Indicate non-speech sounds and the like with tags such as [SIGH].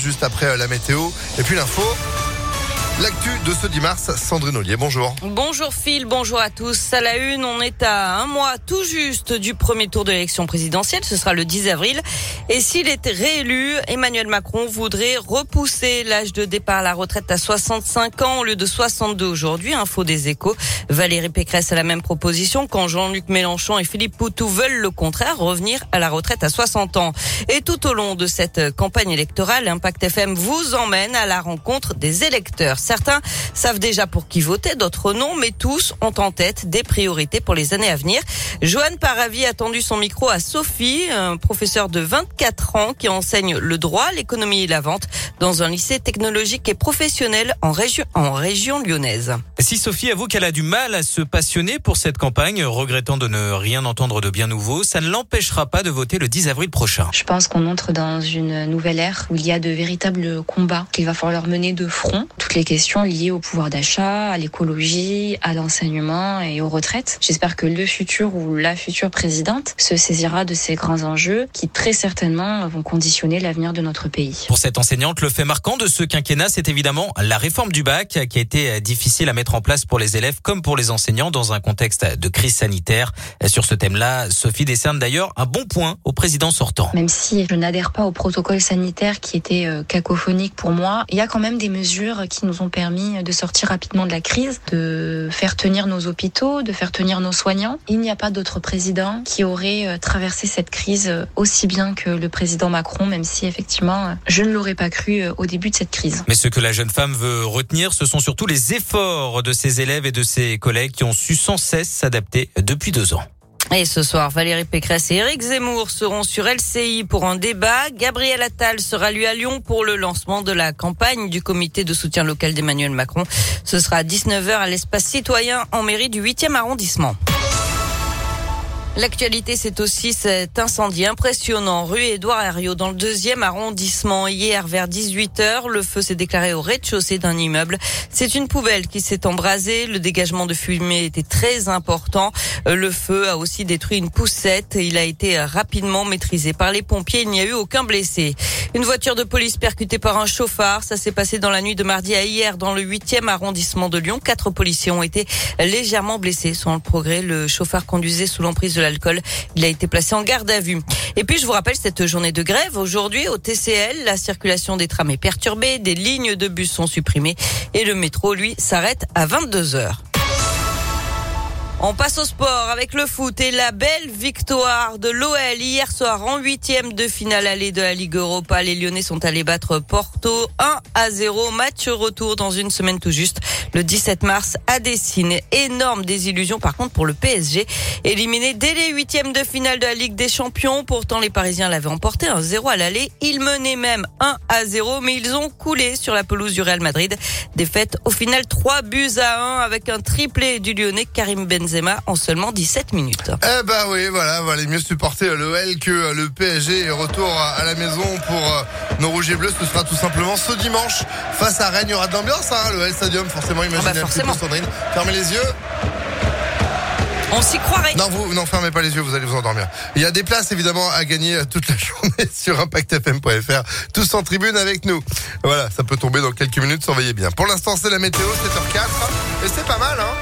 Juste après euh, la météo et puis l'info. L'actu de ce 10 mars, Sandrine Ollier, bonjour. Bonjour Phil, bonjour à tous. À la une, on est à un mois tout juste du premier tour de l'élection présidentielle. Ce sera le 10 avril. Et s'il est réélu, Emmanuel Macron voudrait repousser l'âge de départ à la retraite à 65 ans au lieu de 62 aujourd'hui. Info des échos. Valérie Pécresse a la même proposition quand Jean-Luc Mélenchon et Philippe Poutou veulent le contraire, revenir à la retraite à 60 ans. Et tout au long de cette campagne électorale, Impact FM vous emmène à la rencontre des électeurs. Certains savent déjà pour qui voter, d'autres non, mais tous ont en tête des priorités pour les années à venir. Joanne Paravi a tendu son micro à Sophie, un professeur de 24 ans qui enseigne le droit, l'économie et la vente dans un lycée technologique et professionnel en région, en région lyonnaise. Si Sophie avoue qu'elle a du mal à se passionner pour cette campagne, regrettant de ne rien entendre de bien nouveau, ça ne l'empêchera pas de voter le 10 avril prochain. Je pense qu'on entre dans une nouvelle ère où il y a de véritables combats qu'il va falloir mener de front. Toutes les questions questions liées au pouvoir d'achat, à l'écologie, à l'enseignement et aux retraites. J'espère que le futur ou la future présidente se saisira de ces grands enjeux qui très certainement vont conditionner l'avenir de notre pays. Pour cette enseignante, le fait marquant de ce quinquennat, c'est évidemment la réforme du bac qui a été difficile à mettre en place pour les élèves comme pour les enseignants dans un contexte de crise sanitaire. Sur ce thème-là, Sophie décerne d'ailleurs un bon point au président sortant. Même si je n'adhère pas au protocole sanitaire qui était euh, cacophonique pour moi, il y a quand même des mesures qui nous ont permis de sortir rapidement de la crise, de faire tenir nos hôpitaux, de faire tenir nos soignants. Il n'y a pas d'autre président qui aurait euh, traversé cette crise euh, aussi bien que le président Macron, même si effectivement, euh, je ne l'aurais pas cru au début de cette crise. Mais ce que la jeune femme veut retenir, ce sont surtout les efforts de ses élèves et de ses collègues qui ont su sans cesse s'adapter depuis deux ans. Et ce soir, Valérie Pécresse et Éric Zemmour seront sur LCI pour un débat. Gabriel Attal sera lui à Lyon pour le lancement de la campagne du comité de soutien local d'Emmanuel Macron. Ce sera à 19h à l'espace citoyen en mairie du 8e arrondissement. L'actualité, c'est aussi cet incendie impressionnant rue Édouard Herriot dans le deuxième arrondissement. Hier, vers 18 h le feu s'est déclaré au rez-de-chaussée d'un immeuble. C'est une poubelle qui s'est embrasée. Le dégagement de fumée était très important. Le feu a aussi détruit une poussette. Il a été rapidement maîtrisé par les pompiers. Il n'y a eu aucun blessé. Une voiture de police percutée par un chauffard. Ça s'est passé dans la nuit de mardi à hier dans le 8e arrondissement de Lyon. Quatre policiers ont été légèrement blessés. Sans le progrès, le chauffard conduisait sous l'emprise de Il a été placé en garde à vue. Et puis, je vous rappelle cette journée de grève. Aujourd'hui, au TCL, la circulation des trams est perturbée. Des lignes de bus sont supprimées. Et le métro, lui, s'arrête à 22 heures. On passe au sport avec le foot et la belle victoire de l'OL hier soir en huitième de finale allée de la Ligue Europa. Les Lyonnais sont allés battre Porto 1 à 0. Match retour dans une semaine tout juste. Le 17 mars à Dessine. Énorme désillusion par contre pour le PSG. Éliminé dès les huitièmes de finale de la Ligue des Champions. Pourtant les Parisiens l'avaient emporté 1 0 à l'aller. Ils menaient même 1 à 0 mais ils ont coulé sur la pelouse du Real Madrid. Défaite au final 3 buts à 1 avec un triplé du Lyonnais Karim Benzema Benzema en seulement 17 minutes. Eh ben oui, voilà, va aller mieux supporter l'OL que le PSG. Retour à la maison pour euh, nos rouges et bleus, ce sera tout simplement ce dimanche face à Rennes. Il y aura de l'ambiance, hein, l'OL Stadium, forcément, imaginez ah bah forcément. Sandrine. Fermez les yeux. On s'y croirait. Non, vous n'en fermez pas les yeux, vous allez vous endormir. Il y a des places évidemment à gagner euh, toute la [LAUGHS] journée sur impactfm.fr. Tous en tribune avec nous. Voilà, ça peut tomber dans quelques minutes, surveillez bien. Pour l'instant, c'est la météo, 7h04. Et c'est pas mal, hein